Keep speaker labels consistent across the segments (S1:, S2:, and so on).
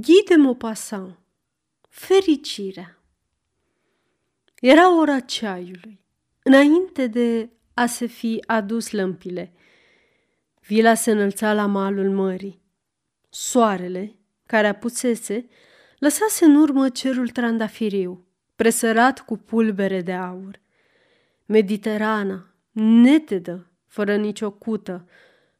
S1: Guy de Maupassant Fericirea Era ora ceaiului, înainte de a se fi adus lămpile. Vila se înălța la malul mării. Soarele, care apusese, lăsase în urmă cerul trandafiriu, presărat cu pulbere de aur. Mediterana, netedă, fără nicio cută,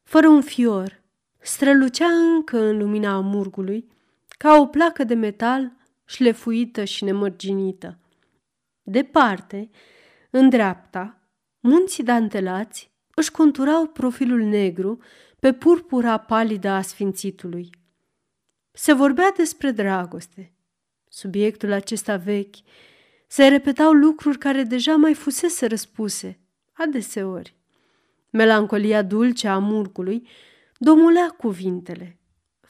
S1: fără un fior, strălucea încă în lumina amurgului, ca o placă de metal șlefuită și nemărginită. Departe, în dreapta, munții dantelați își conturau profilul negru pe purpura palidă a sfințitului. Se vorbea despre dragoste. Subiectul acesta vechi se repetau lucruri care deja mai fusese răspuse, adeseori. Melancolia dulce a murgului domulea cuvintele,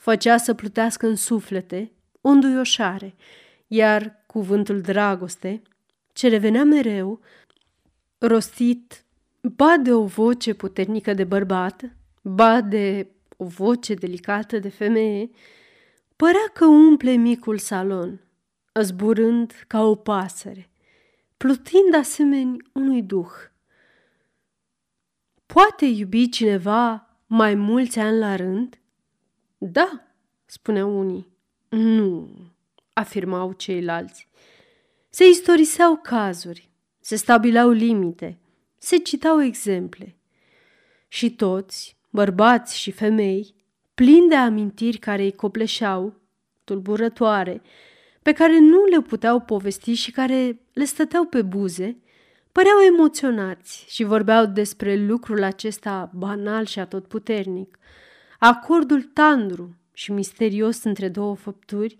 S1: făcea să plutească în suflete o înduioșare, iar cuvântul dragoste, ce revenea mereu, rostit ba de o voce puternică de bărbat, ba de o voce delicată de femeie, părea că umple micul salon, zburând ca o pasăre, plutind asemeni unui duh. Poate iubi cineva mai mulți ani la rând? Da, spuneau unii. Nu, afirmau ceilalți. Se istoriseau cazuri, se stabileau limite, se citau exemple. Și toți, bărbați și femei, plini de amintiri care îi copleșeau, tulburătoare, pe care nu le puteau povesti și care le stăteau pe buze, păreau emoționați și vorbeau despre lucrul acesta banal și atotputernic, acordul tandru și misterios între două făpturi,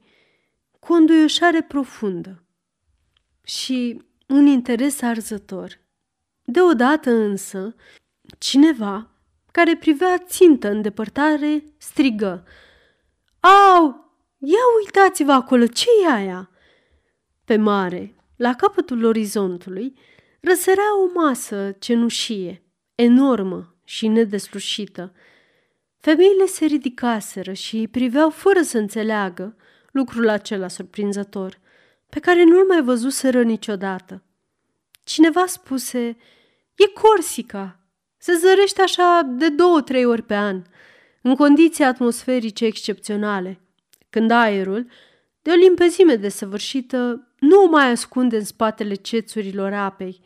S1: cu o înduioșare profundă și un interes arzător. Deodată însă, cineva care privea țintă în depărtare strigă Au, ia uitați-vă acolo, ce e aia? Pe mare, la capătul orizontului, răsărea o masă cenușie, enormă și nedeslușită. Femeile se ridicaseră și priveau fără să înțeleagă lucrul acela surprinzător, pe care nu-l mai văzuseră niciodată. Cineva spuse, e Corsica, se zărește așa de două-trei ori pe an, în condiții atmosferice excepționale, când aerul, de o limpezime desăvârșită, nu o mai ascunde în spatele cețurilor apei,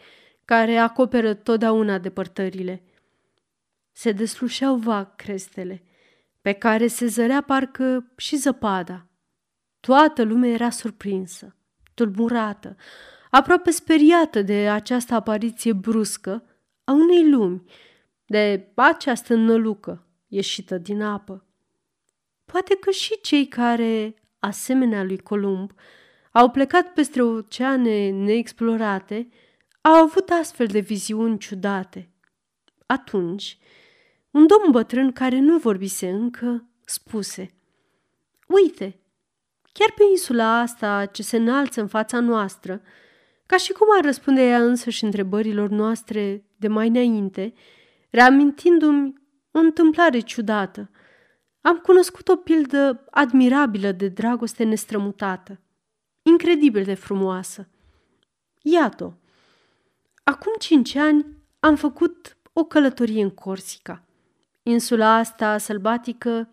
S1: care acoperă totdeauna depărtările. Se deslușeau vag crestele, pe care se zărea parcă și zăpada. Toată lumea era surprinsă, tulburată, aproape speriată de această apariție bruscă a unei lumi, de această nălucă ieșită din apă. Poate că și cei care, asemenea lui Columb, au plecat peste oceane neexplorate, au avut astfel de viziuni ciudate. Atunci, un domn bătrân care nu vorbise încă, spuse Uite, chiar pe insula asta ce se înalță în fața noastră, ca și cum ar răspunde ea însă și întrebărilor noastre de mai înainte, reamintindu-mi o întâmplare ciudată. Am cunoscut o pildă admirabilă de dragoste nestrămutată, incredibil de frumoasă. Iată, acum cinci ani am făcut o călătorie în Corsica. Insula asta sălbatică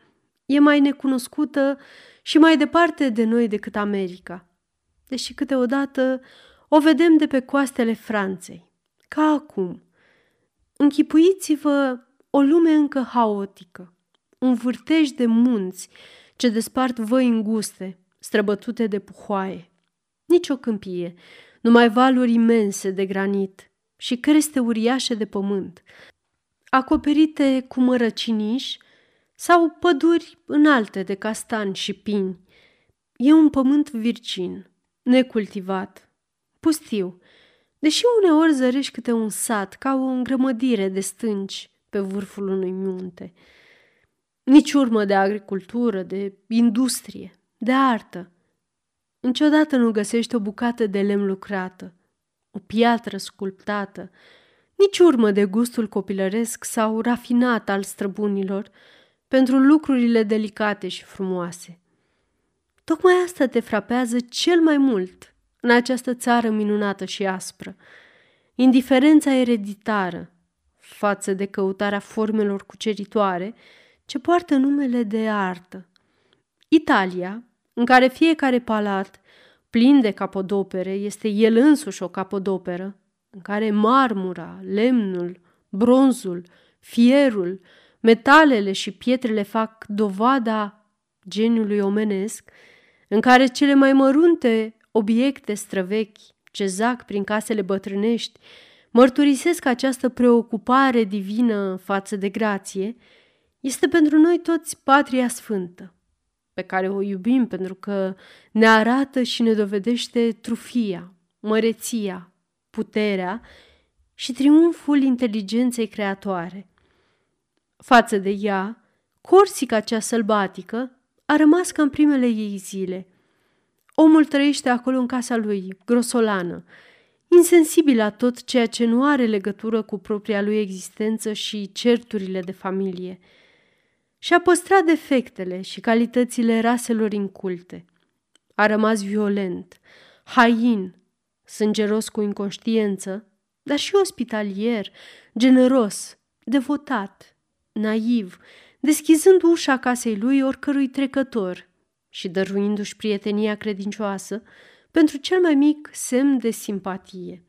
S1: e mai necunoscută și mai departe de noi decât America, deși câteodată o vedem de pe coastele Franței, ca acum. Închipuiți-vă o lume încă haotică, un vârtej de munți ce despart văi înguste, străbătute de puhoaie. Nici o câmpie, numai valuri imense de granit și creste uriașe de pământ, acoperite cu mărăciniși sau păduri înalte de castani și pini. E un pământ virgin, necultivat, pustiu, deși uneori zărești câte un sat ca o îngrămădire de stânci pe vârful unui munte. Nici urmă de agricultură, de industrie, de artă. Niciodată nu găsești o bucată de lemn lucrată, o piatră sculptată, nici urmă de gustul copilăresc sau rafinat al străbunilor pentru lucrurile delicate și frumoase. Tocmai asta te frapează cel mai mult în această țară minunată și aspră. Indiferența ereditară față de căutarea formelor cuceritoare ce poartă numele de artă. Italia, în care fiecare palat plin de capodopere este el însuși o capodoperă, în care marmura, lemnul, bronzul, fierul, metalele și pietrele fac dovada geniului omenesc, în care cele mai mărunte obiecte străvechi ce zac prin casele bătrânești mărturisesc această preocupare divină față de grație, este pentru noi toți patria sfântă, pe care o iubim pentru că ne arată și ne dovedește trufia, măreția, puterea și triumful inteligenței creatoare. Față de ea, Corsica cea sălbatică a rămas ca în primele ei zile. Omul trăiește acolo în casa lui, grosolană, insensibil la tot ceea ce nu are legătură cu propria lui existență și certurile de familie. Și-a păstrat defectele și calitățile raselor inculte. A rămas violent, hain, sângeros cu inconștiență, dar și ospitalier, generos, devotat, naiv, deschizând ușa casei lui oricărui trecător și dăruindu-și prietenia credincioasă pentru cel mai mic semn de simpatie.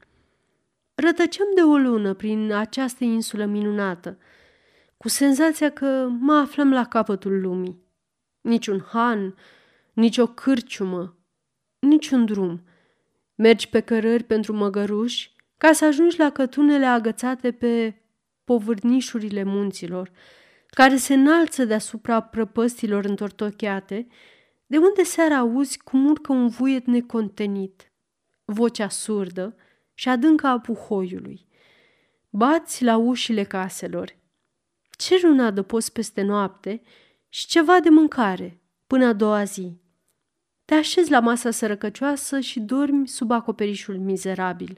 S1: Rătăceam de o lună prin această insulă minunată, cu senzația că mă aflăm la capătul lumii. Niciun han, nici o cârciumă, niciun drum. Mergi pe cărări pentru măgăruși ca să ajungi la cătunele agățate pe povârnișurile munților, care se înalță deasupra prăpăstilor întortocheate, de unde seara auzi cum urcă un vuiet necontenit, vocea surdă și adâncă a puhoiului. Bați la ușile caselor. Ceri un adăpost peste noapte și ceva de mâncare până a doua zi. Te așezi la masa sărăcăcioasă și dormi sub acoperișul mizerabil.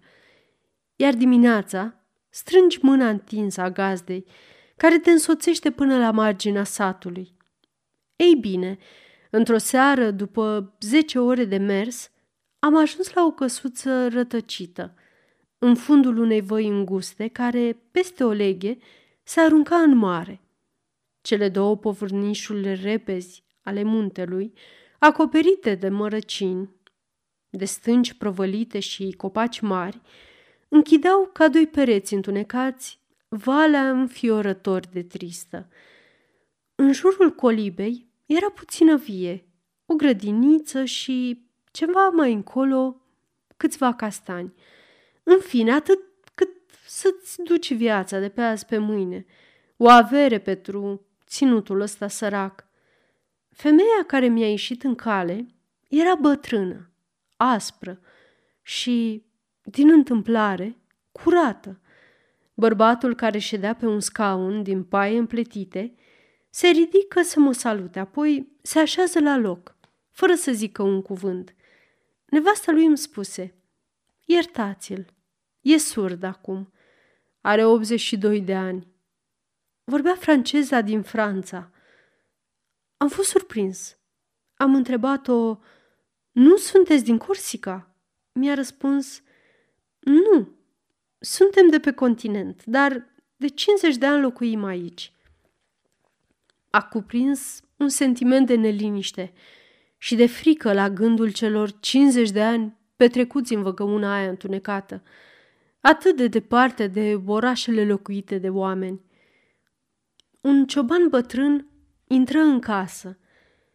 S1: Iar dimineața strângi mâna întinsă a gazdei, care te însoțește până la marginea satului. Ei bine, într-o seară, după zece ore de mers, am ajuns la o căsuță rătăcită, în fundul unei văi înguste, care, peste o leghe, se arunca în mare. Cele două povârnișuri repezi ale muntelui, acoperite de mărăcini, de stânci prăvălite și copaci mari, închideau ca doi pereți întunecați valea înfiorător de tristă. În jurul colibei era puțină vie, o grădiniță și ceva mai încolo câțiva castani. În fine, atât cât să-ți duci viața de pe azi pe mâine, o avere pentru ținutul ăsta sărac. Femeia care mi-a ieșit în cale era bătrână, aspră și, din întâmplare, curată. Bărbatul care ședea pe un scaun din paie împletite se ridică să mă salute, apoi se așează la loc, fără să zică un cuvânt. Nevasta lui îmi spuse, iertați-l, e surd acum, are 82 de ani. Vorbea franceza din Franța. Am fost surprins. Am întrebat-o, nu sunteți din Corsica? Mi-a răspuns, nu, suntem de pe continent, dar de 50 de ani locuim aici. A cuprins un sentiment de neliniște și de frică la gândul celor 50 de ani petrecuți în văgăuna aia întunecată, atât de departe de orașele locuite de oameni. Un cioban bătrân intră în casă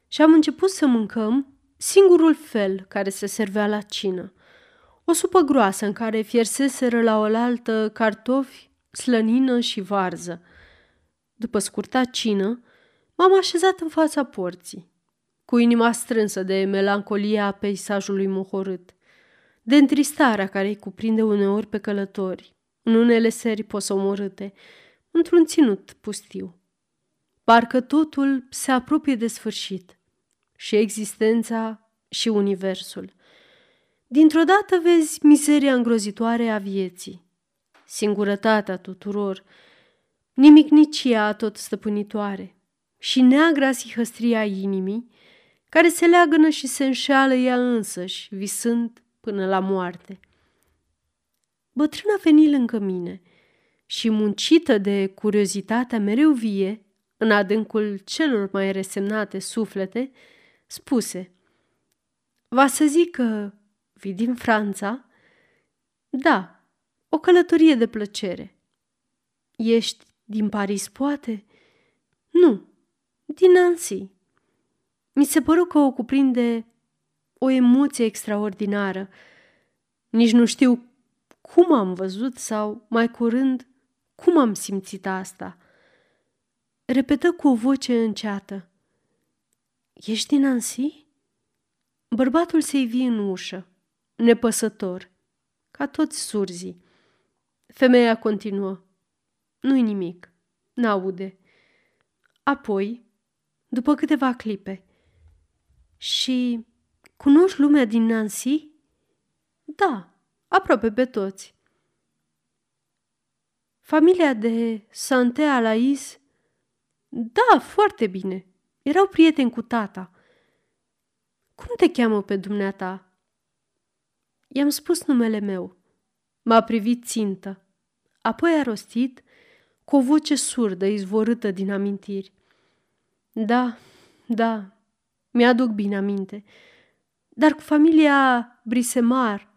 S1: și am început să mâncăm singurul fel care se servea la cină. O supă groasă în care fierseseră la oaltă cartofi, slănină și varză. După scurta cină, m-am așezat în fața porții, cu inima strânsă de melancolia peisajului mohorât, de întristarea care îi cuprinde uneori pe călători, în unele seri posomorâte, într-un ținut pustiu. Parcă totul se apropie de sfârșit, și existența și universul. Dintr-o dată vezi mizeria îngrozitoare a vieții, singurătatea tuturor, nimicnicia tot stăpânitoare și neagra sihăstria inimii, care se leagănă și se înșeală ea însăși, visând până la moarte. Bătrâna veni lângă mine și, muncită de curiozitatea mereu vie, în adâncul celor mai resemnate suflete, spuse Va să zic că vii din Franța? Da, o călătorie de plăcere. Ești din Paris, poate? Nu, din Nancy. Mi se păru că o cuprinde o emoție extraordinară. Nici nu știu cum am văzut sau, mai curând, cum am simțit asta. Repetă cu o voce înceată. Ești din Nancy? Bărbatul se ivi în ușă, nepăsător, ca toți surzii. Femeia continuă. Nu-i nimic, n-aude. Apoi, după câteva clipe, și cunoști lumea din Nancy? Da, aproape pe toți. Familia de Sante Alais? Da, foarte bine. Erau prieteni cu tata. Cum te cheamă pe dumneata? I-am spus numele meu. M-a privit țintă. Apoi a rostit cu o voce surdă izvorâtă din amintiri. Da, da, mi-aduc bine aminte. Dar cu familia Brisemar,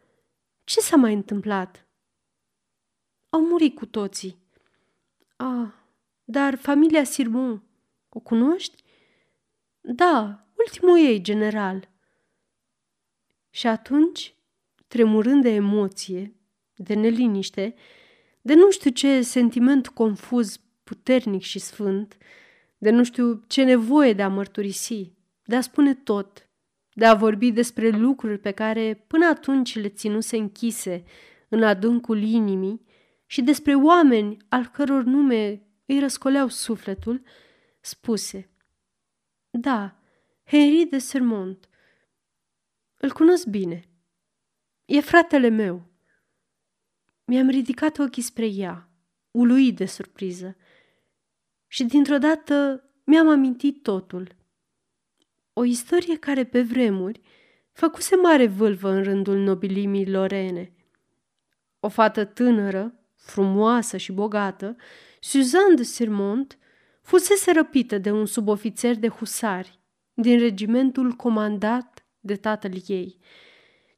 S1: ce s-a mai întâmplat? Au murit cu toții. Ah, dar familia Sirbon, o cunoști? Da, ultimul ei general. Și atunci, tremurând de emoție, de neliniște, de nu știu ce sentiment confuz, puternic și sfânt, de nu știu ce nevoie de a mărturisi, de a spune tot, de a vorbi despre lucruri pe care până atunci le ținuse închise în adâncul inimii și despre oameni al căror nume îi răscoleau sufletul, spuse Da, Henri de Sermont. Îl cunosc bine. E fratele meu. Mi-am ridicat ochii spre ea, uluit de surpriză, și dintr-o dată mi-am amintit totul. O istorie care pe vremuri făcuse mare vâlvă în rândul nobilimii lorene. O fată tânără, frumoasă și bogată, Suzanne de Sirmont, fusese răpită de un subofițer de husari din regimentul comandat de tatăl ei.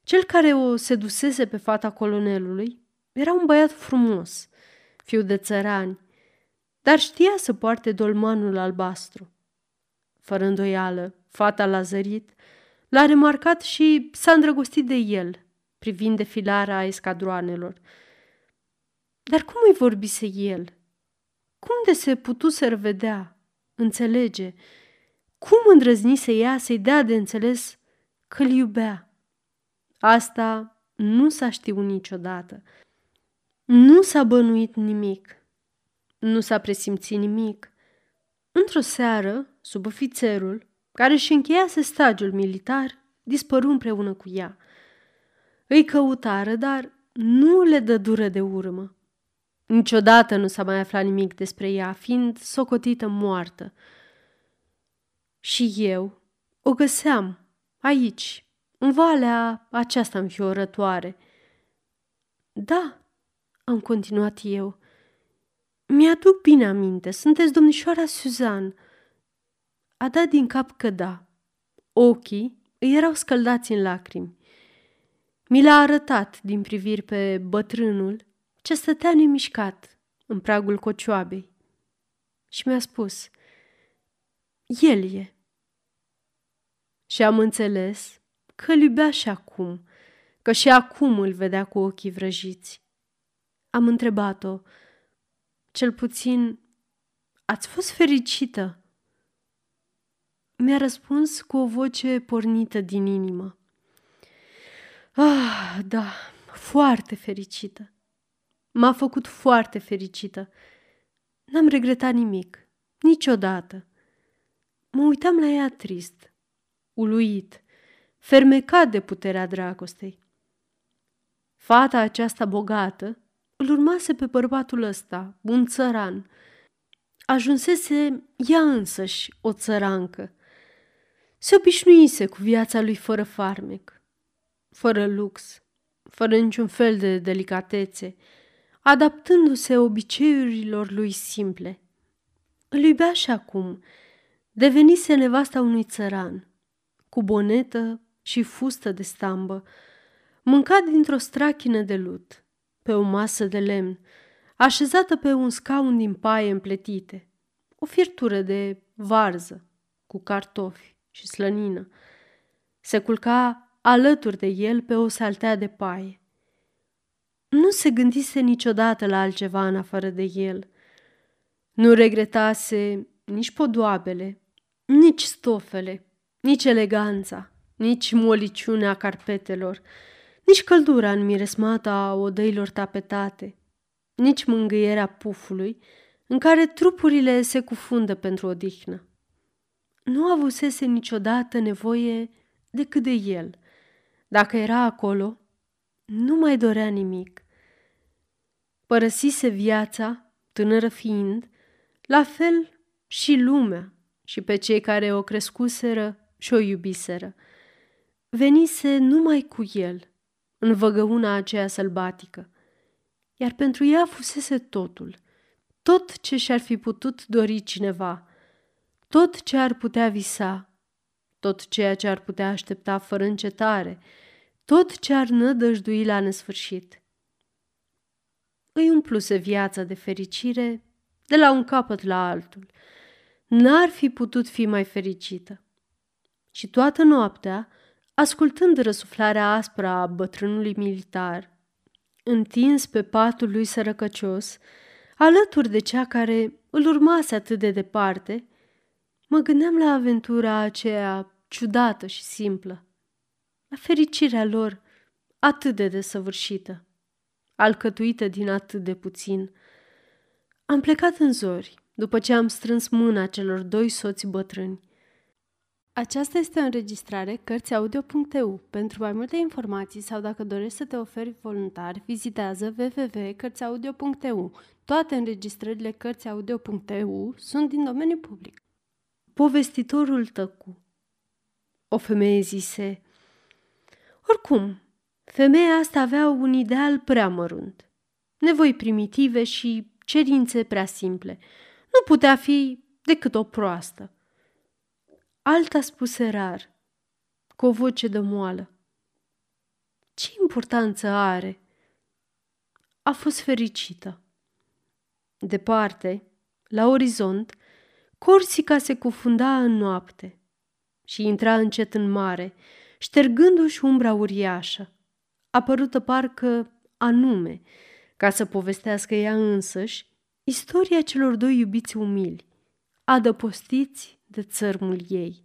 S1: Cel care o sedusese pe fata colonelului era un băiat frumos, fiu de țărani, dar știa să poarte dolmanul albastru. Fără îndoială, fata l-a zărit, l-a remarcat și s-a îndrăgostit de el, privind defilarea escadroanelor. Dar cum îi vorbise el? Cum de se putu vedea, înțelege? Cum îndrăzni să ea să-i dea de înțeles că îl iubea? Asta nu s-a știut niciodată. Nu s-a bănuit nimic. Nu s-a presimțit nimic. Într-o seară, sub ofițerul, care își încheiase stagiul militar, dispăru împreună cu ea. Îi căutară, dar nu le dă dură de urmă. Niciodată nu s-a mai aflat nimic despre ea, fiind socotită moartă. Și eu o găseam aici, în valea aceasta înfiorătoare. Da, am continuat eu. Mi-aduc bine aminte, sunteți domnișoara Suzanne. A dat din cap că da. Ochii îi erau scăldați în lacrimi. Mi l-a arătat din priviri pe bătrânul ce stătea nemișcat în pragul cocioabei. Și mi-a spus, el e. Și am înțeles că îl iubea și acum, că și acum îl vedea cu ochii vrăjiți. Am întrebat-o, cel puțin, ați fost fericită? Mi-a răspuns cu o voce pornită din inimă. Ah, da, foarte fericită. M-a făcut foarte fericită. N-am regretat nimic, niciodată. Mă uitam la ea trist, uluit, fermecat de puterea dragostei. Fata aceasta bogată îl urmase pe bărbatul ăsta, un țăran. Ajunsese ea însăși o țărancă. Se obișnuise cu viața lui fără farmec, fără lux, fără niciun fel de delicatețe, adaptându-se obiceiurilor lui simple. Îl iubea și acum, devenise nevasta unui țăran, cu bonetă și fustă de stambă, mânca dintr-o strachină de lut, pe o masă de lemn, așezată pe un scaun din paie împletite, o firtură de varză cu cartofi și slănină. Se culca alături de el pe o saltea de paie. Nu se gândise niciodată la altceva în afară de el. Nu regretase nici podoabele, nici stofele, nici eleganța, nici moliciunea carpetelor, nici căldura înmiresmată a odăilor tapetate, nici mângâierea pufului în care trupurile se cufundă pentru odihnă. Nu avusese niciodată nevoie decât de el. Dacă era acolo, nu mai dorea nimic. Părăsise viața, tânără fiind, la fel și lumea și pe cei care o crescuseră și o iubiseră. Venise numai cu el, în văgăuna aceea sălbatică, iar pentru ea fusese totul, tot ce și-ar fi putut dori cineva, tot ce ar putea visa, tot ceea ce ar putea aștepta fără încetare, tot ce ar nădăjdui la nesfârșit. Îi umpluse viața de fericire de la un capăt la altul. N-ar fi putut fi mai fericită. Și toată noaptea, ascultând răsuflarea aspră a bătrânului militar, întins pe patul lui sărăcăcios, alături de cea care îl urmase atât de departe, mă gândeam la aventura aceea ciudată și simplă, la fericirea lor atât de desăvârșită, alcătuită din atât de puțin. Am plecat în zori, după ce am strâns mâna celor doi soți bătrâni. Aceasta este o înregistrare Cărțiaudio.eu. Pentru mai multe informații sau dacă dorești să te oferi voluntar, vizitează www.cărțiaudio.eu. Toate înregistrările Cărțiaudio.eu sunt din domeniu public. Povestitorul tăcu. O femeie zise, Oricum, femeia asta avea un ideal prea mărunt, nevoi primitive și cerințe prea simple. Nu putea fi decât o proastă. Alta spuse rar, cu o voce de moală. Ce importanță are? A fost fericită. Departe, la orizont, Corsica se cufunda în noapte și intra încet în mare, ștergându-și umbra uriașă, apărută parcă anume, ca să povestească ea însăși istoria celor doi iubiți umili, adăpostiți de țărmul ei.